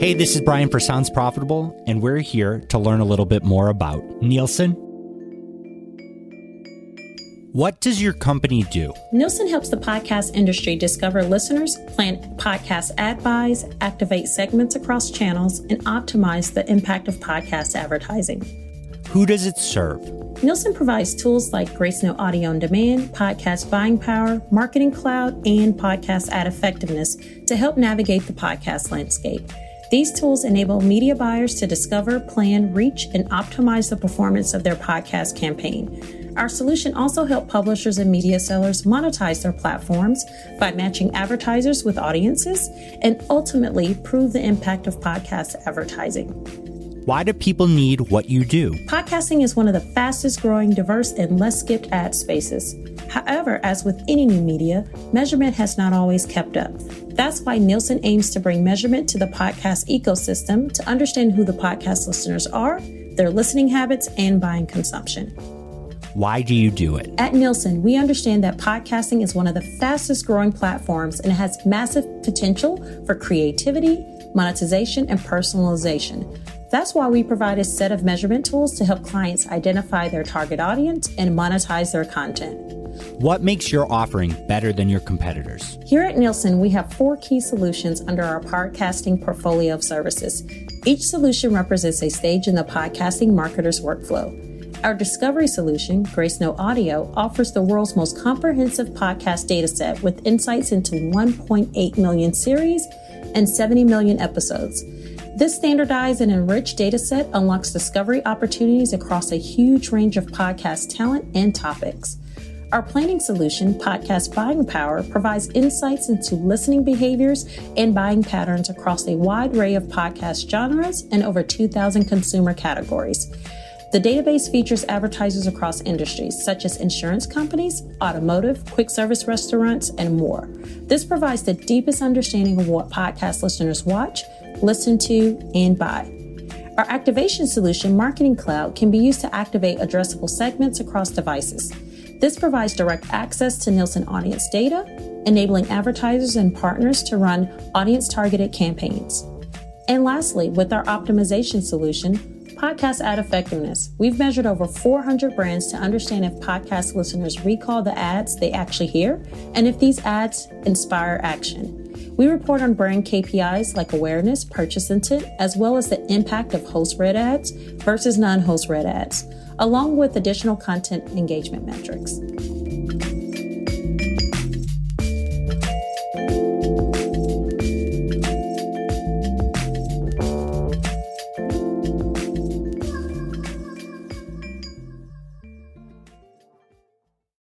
Hey, this is Bryan for Sounds Profitable, and we're here to learn a little bit more about Nielsen. What does your company do? Nielsen helps the podcast industry discover listeners, plan podcast ad buys, activate segments across channels, and optimize the impact of podcast advertising. Who does it serve? Nielsen provides tools like Gracenote Audio on Demand, Podcast Buying Power, Marketing Cloud, and Podcast Ad Effectiveness to help navigate the podcast landscape. These tools enable media buyers to discover, plan, reach, and optimize the performance of their podcast campaign. Our solution also helps publishers and media sellers monetize their platforms by matching advertisers with audiences and ultimately prove the impact of podcast advertising. Why do people need what you do? Podcasting is one of the fastest growing, diverse, and less skipped ad spaces. However, as with any new media, measurement has not always kept up. That's why Nielsen aims to bring measurement to the podcast ecosystem to understand who the podcast listeners are, their listening habits, and buying consumption. Why do you do it? At Nielsen, we understand that podcasting is one of the fastest growing platforms and has massive potential for creativity, monetization, and personalization. That's why we provide a set of measurement tools to help clients identify their target audience and monetize their content. What makes your offering better than your competitors? Here at Nielsen, we have four key solutions under our podcasting portfolio of services. Each solution represents a stage in the podcasting marketer's workflow. Our discovery solution, Grace Gracenote Audio, offers the world's most comprehensive podcast dataset with insights into 1.8 million series and 70 million episodes. This standardized and enriched dataset unlocks discovery opportunities across a huge range of podcast talent and topics. Our planning solution, Podcast Buying Power, provides insights into listening behaviors and buying patterns across a wide array of podcast genres and over 2,000 consumer categories. The database features advertisers across industries such as insurance companies, automotive, quick service restaurants, and more. This provides the deepest understanding of what podcast listeners watch, listen to, and buy. Our activation solution, Marketing Cloud, can be used to activate addressable segments across devices. This provides direct access to Nielsen audience data, enabling advertisers and partners to run audience targeted campaigns. And lastly, with our optimization solution, Podcast Ad Effectiveness, we've measured over 400 brands to understand if podcast listeners recall the ads they actually hear and if these ads inspire action. We report on brand KPIs like awareness, purchase intent, as well as the impact of host read ads versus non host read ads, along with additional content engagement metrics.